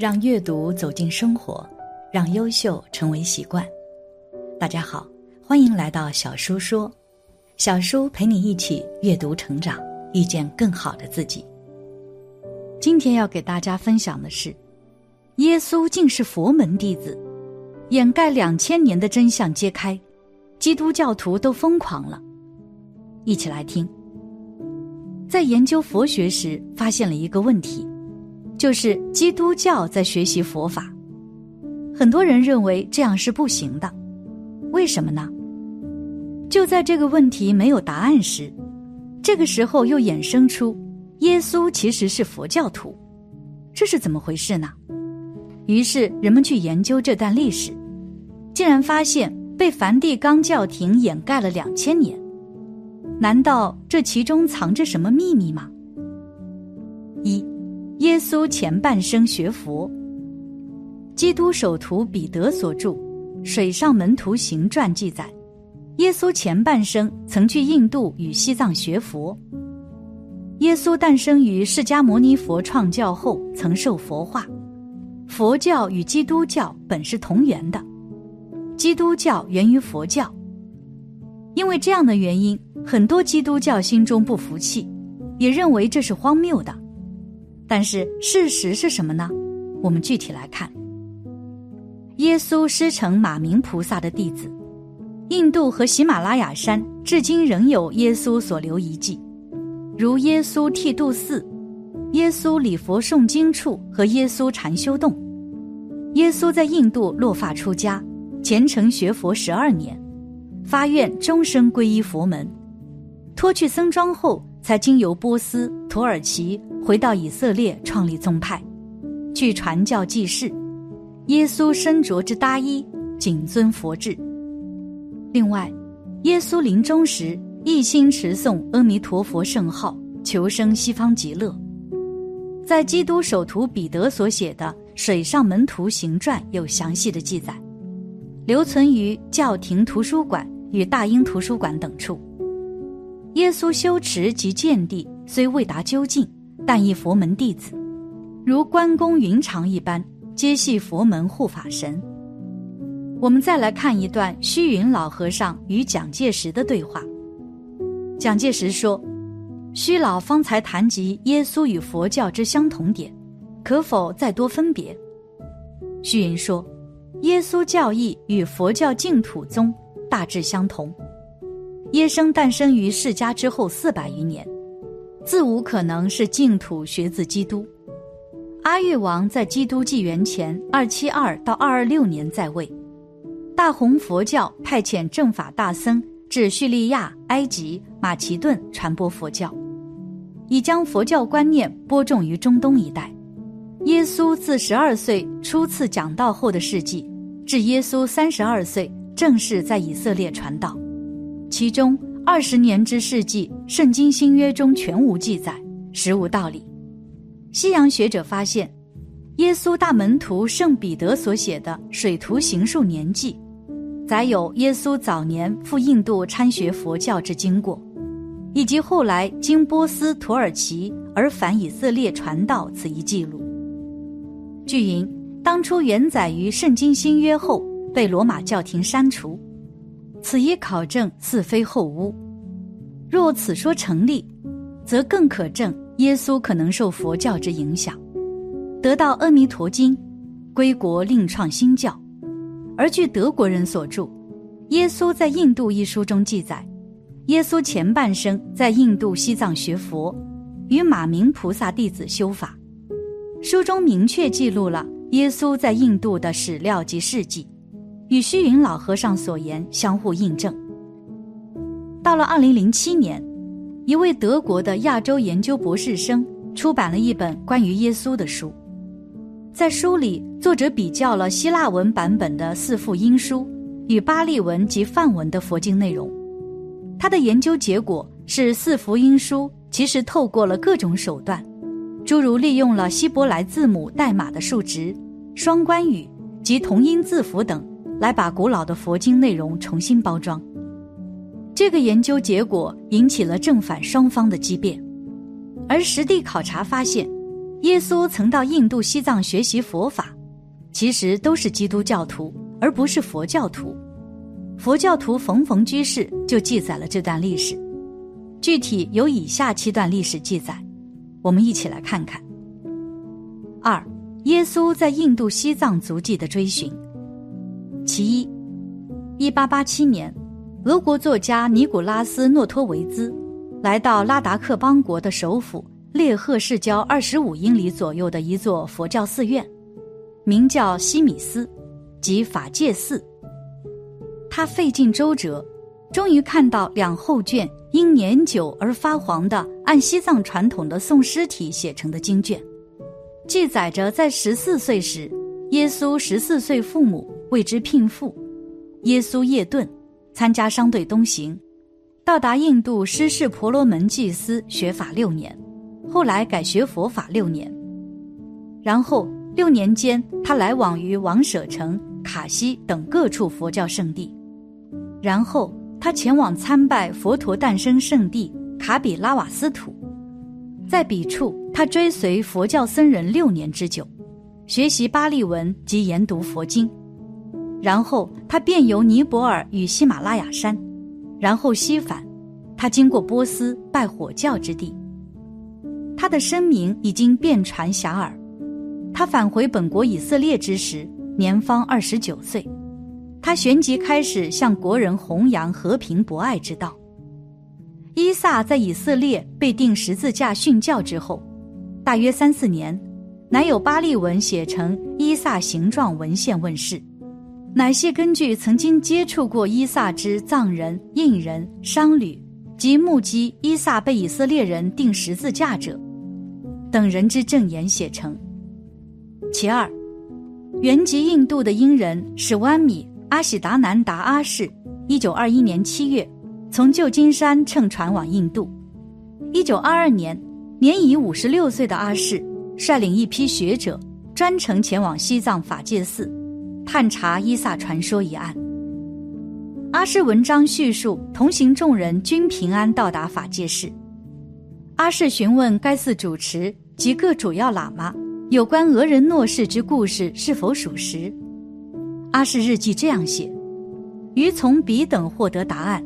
让阅读走进生活，让优秀成为习惯。大家好，欢迎来到小叔说，小叔陪你一起阅读成长，遇见更好的自己。今天要给大家分享的是，耶稣竟是佛门弟子，掩盖两千年的真相揭开，基督教徒都疯狂了。一起来听。在研究佛学时，发现了一个问题。就是基督教在学习佛法，很多人认为这样是不行的，为什么呢？就在这个问题没有答案时，这个时候又衍生出耶稣其实是佛教徒，这是怎么回事呢？于是人们去研究这段历史，竟然发现被梵蒂冈教廷掩盖了两千年，难道这其中藏着什么秘密吗？耶稣前半生学佛，基督首徒彼得所著《水上门徒行传》记载，耶稣前半生曾去印度与西藏学佛。耶稣诞生于释迦牟尼佛创教后，曾受佛化。佛教与基督教本是同源的，基督教源于佛教。因为这样的原因，很多基督教心中不服气，也认为这是荒谬的。但是事实是什么呢？我们具体来看。耶稣师承马明菩萨的弟子，印度和喜马拉雅山至今仍有耶稣所留遗迹，如耶稣剃度寺、耶稣礼佛诵经处和耶稣禅修洞。耶稣在印度落发出家，虔诚学佛十二年，发愿终生皈依佛门，脱去僧装后，才经由波斯、土耳其。回到以色列创立宗派，据传教记事，耶稣身着之大衣，谨遵佛制。另外，耶稣临终时一心持诵阿弥陀佛圣号，求生西方极乐。在基督首徒彼得所写的《水上门徒行传》有详细的记载，留存于教廷图书馆与大英图书馆等处。耶稣修持及见地虽未达究竟。但一佛门弟子，如关公、云长一般，皆系佛门护法神。我们再来看一段虚云老和尚与蒋介石的对话。蒋介石说：“虚老方才谈及耶稣与佛教之相同点，可否再多分别？”虚云说：“耶稣教义与佛教净土宗大致相同。耶生诞生于释迦之后四百余年。”自无可能是净土学自基督。阿育王在基督纪元前二七二到二二六年在位，大弘佛教派遣正法大僧至叙利亚、埃及、马其顿传播佛教，已将佛教观念播种于中东一带。耶稣自十二岁初次讲道后的事迹，至耶稣三十二岁正式在以色列传道，其中。二十年之事迹，圣经新约中全无记载，实无道理。西洋学者发现，耶稣大门徒圣彼得所写的《水图行述年记》，载有耶稣早年赴印度参学佛教之经过，以及后来经波斯、土耳其而返以色列传道此一记录。据云，当初原载于圣经新约后，被罗马教廷删除。此一考证似非后污，若此说成立，则更可证耶稣可能受佛教之影响，得到《阿弥陀经》，归国另创新教。而据德国人所著《耶稣在印度》一书中记载，耶稣前半生在印度西藏学佛，与马明菩萨弟子修法。书中明确记录了耶稣在印度的史料及事迹。与虚云老和尚所言相互印证。到了二零零七年，一位德国的亚洲研究博士生出版了一本关于耶稣的书。在书里，作者比较了希腊文版本的四福音书与巴利文及梵文的佛经内容。他的研究结果是，四福音书其实透过了各种手段，诸如利用了希伯来字母代码的数值、双关语及同音字符等。来把古老的佛经内容重新包装，这个研究结果引起了正反双方的激辩，而实地考察发现，耶稣曾到印度西藏学习佛法，其实都是基督教徒，而不是佛教徒。佛教徒冯冯居士就记载了这段历史，具体有以下七段历史记载，我们一起来看看。二，耶稣在印度西藏足迹的追寻。其一，一八八七年，俄国作家尼古拉斯·诺托维兹来到拉达克邦国的首府列赫市郊二十五英里左右的一座佛教寺院，名叫西米斯，即法界寺。他费尽周折，终于看到两后卷因年久而发黄的按西藏传统的宋诗体写成的经卷，记载着在十四岁时，耶稣十四岁父母为之聘妇，耶稣夜遁，参加商队东行，到达印度施事婆罗门祭司学法六年，后来改学佛法六年，然后六年间他来往于王舍城、卡西等各处佛教圣地。然后他前往参拜佛陀诞生圣地卡比拉瓦斯土，在彼处他追随佛教僧人六年之久，学习巴利文及研读佛经。然后他便游尼泊尔与喜马拉雅山，然后西返，他经过波斯拜火教之地。他的声名已经遍传遐迩。他返回本国以色列之时，年方二十九岁。他旋即开始向国人弘扬和平博爱之道。伊萨在以色列被定十字架殉教之后，大约三四年，乃有巴利文写成伊萨形状文献问世，乃系根据曾经接触过伊萨之藏人、印人、商旅及目击伊萨被以色列人钉十字架者等人之证言写成。其二，原籍印度的英人史湾米。阿喜达南达阿氏，一九二一年七月，从旧金山乘船往印度。一九二二年，年已五十六岁的阿氏率领一批学者，专程前往西藏法界寺，探查伊萨传说一案。阿氏文章叙述，同行众人均平安到达法界寺。阿氏询问该寺主持及各主要喇嘛有关俄人诺氏之故事是否属实。阿氏日记这样写：于从彼等获得答案，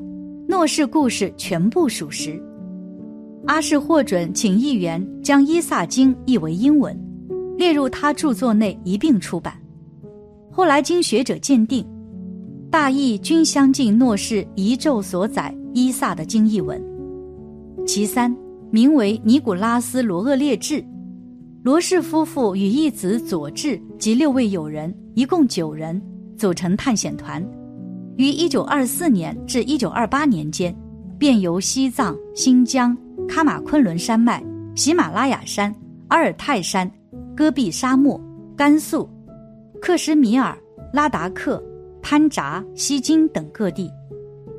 诺氏故事全部属实。阿氏获准请议员将《伊萨经》译为英文，列入他著作内一并出版。后来经学者鉴定，大意均相近诺氏遗咒所载《伊萨》的经译文。其三，名为尼古拉斯·罗厄列志，罗氏夫妇与一子佐治及六位友人，一共九人。组成探险团，于一九二四年至一九二八年间，便由西藏、新疆、喀马昆仑山脉、喜马拉雅山、阿尔泰山、戈壁沙漠、甘肃、克什米尔、拉达克、潘扎、西京等各地，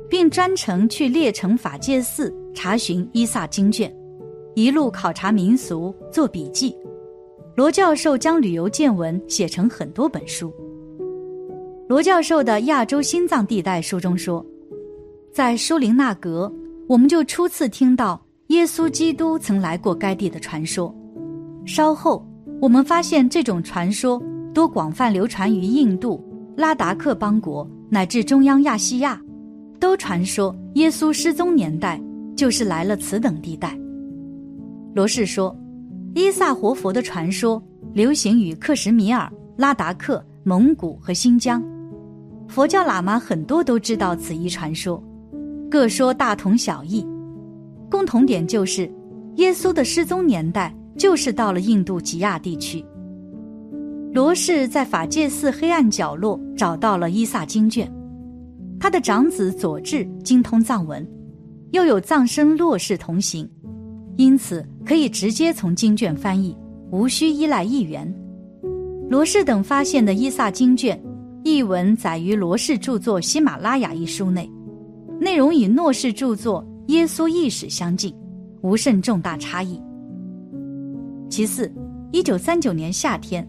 并专程去列城法界寺查询伊萨经卷，一路考察民俗，做笔记。罗教授将旅游见闻写成很多本书。罗教授的《亚洲心脏地带》书中说，在舒林纳格，我们就初次听到耶稣基督曾来过该地的传说。稍后，我们发现这种传说多广泛流传于印度、拉达克邦国乃至中央亚细亚，都传说耶稣失踪年代就是来了此等地带。罗氏说，伊萨活佛的传说流行于克什米尔、拉达克、蒙古和新疆。佛教喇嘛很多都知道此一传说，各说大同小异，共同点就是，耶稣的失踪年代就是到了印度吉亚地区。罗氏在法界寺黑暗角落找到了伊萨经卷，他的长子佐治精通藏文，又有藏僧洛氏同行，因此可以直接从经卷翻译，无需依赖译员。罗氏等发现的伊萨经卷。译文载于罗氏著作《喜马拉雅》一书内，内容与诺氏著作《耶稣意史》相近，无甚重大差异。其次，一九三九年夏天，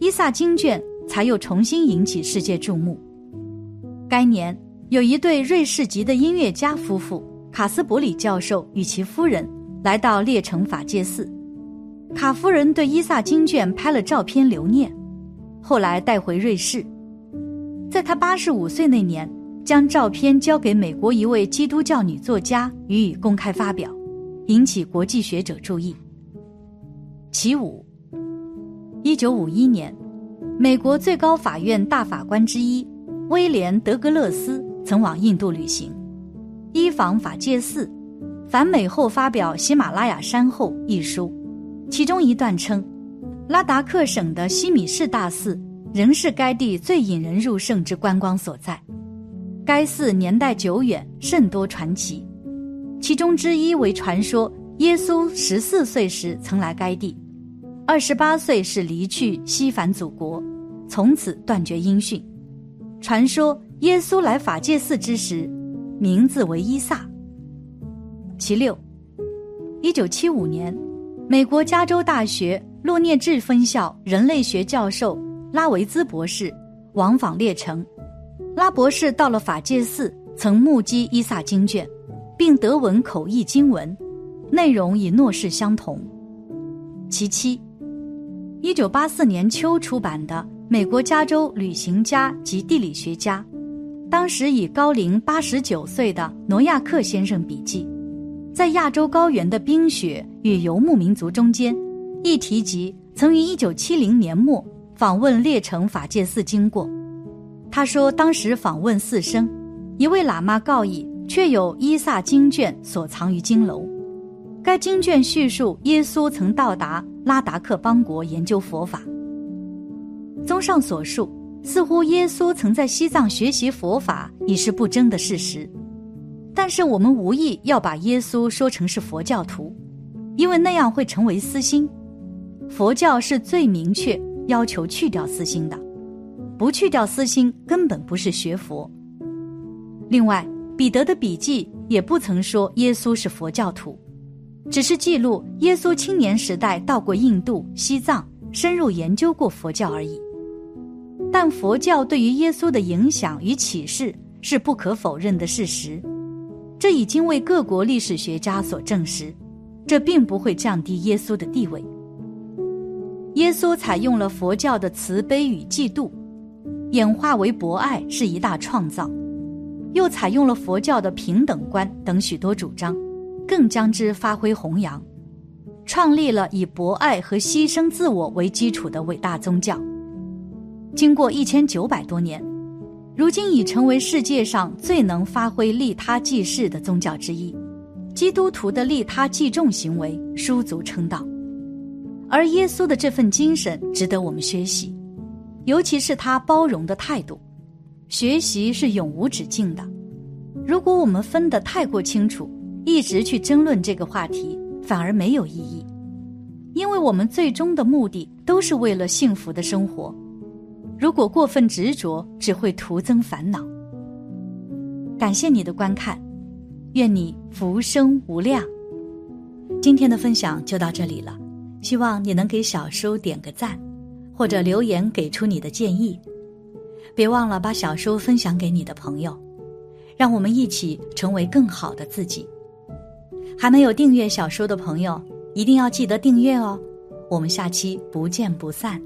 伊萨经卷才又重新引起世界注目。该年，有一对瑞士籍的音乐家夫妇卡斯伯里教授与其夫人来到列城法界寺，卡夫人对伊萨经卷拍了照片留念，后来带回瑞士。在他八十五岁那年，将照片交给美国一位基督教女作家予以公开发表，引起国际学者注意。其五，一九五一年，美国最高法院大法官之一威廉·德格勒斯曾往印度旅行，依访法界寺，返美后发表《喜马拉雅山后》一书，其中一段称，拉达克省的西米士大寺。仍是该地最引人入胜之观光所在。该寺年代久远，甚多传奇，其中之一为传说：耶稣十四岁时曾来该地，二十八岁是离去西返祖国，从此断绝音讯。传说耶稣来法界寺之时，名字为伊萨。其六，一九七五年，美国加州大学洛涅治分校人类学教授。拉维兹博士往访列城，拉博士到了法界寺，曾目击伊萨经卷，并得闻口译经文，内容与诺氏相同。其七，一九八四年秋出版的美国加州旅行家及地理学家，当时已高龄八十九岁的诺亚克先生笔记，在亚洲高原的冰雪与游牧民族中间，一提及曾于一九七零年末。访问列城法界寺经过，他说当时访问寺生，一位喇嘛告以确有伊萨经卷所藏于经楼。该经卷叙述耶稣曾到达拉达克邦国研究佛法。综上所述，似乎耶稣曾在西藏学习佛法已是不争的事实。但是我们无意要把耶稣说成是佛教徒，因为那样会成为私心。佛教是最明确。要求去掉私心的，不去掉私心，根本不是学佛。另外，彼得的笔记也不曾说耶稣是佛教徒，只是记录耶稣青年时代到过印度、西藏，深入研究过佛教而已。但佛教对于耶稣的影响与启示是不可否认的事实，这已经为各国历史学家所证实，这并不会降低耶稣的地位。耶稣采用了佛教的慈悲与嫉妒，演化为博爱是一大创造；又采用了佛教的平等观等许多主张，更将之发挥弘扬，创立了以博爱和牺牲自我为基础的伟大宗教。经过一千九百多年，如今已成为世界上最能发挥利他济世的宗教之一。基督徒的利他济众行为，书足称道。而耶稣的这份精神值得我们学习，尤其是他包容的态度。学习是永无止境的。如果我们分得太过清楚，一直去争论这个话题，反而没有意义。因为我们最终的目的都是为了幸福的生活。如果过分执着，只会徒增烦恼。感谢你的观看，愿你福生无量。今天的分享就到这里了。希望你能给小叔点个赞，或者留言给出你的建议。别忘了把小叔分享给你的朋友，让我们一起成为更好的自己。还没有订阅小说的朋友，一定要记得订阅哦。我们下期不见不散。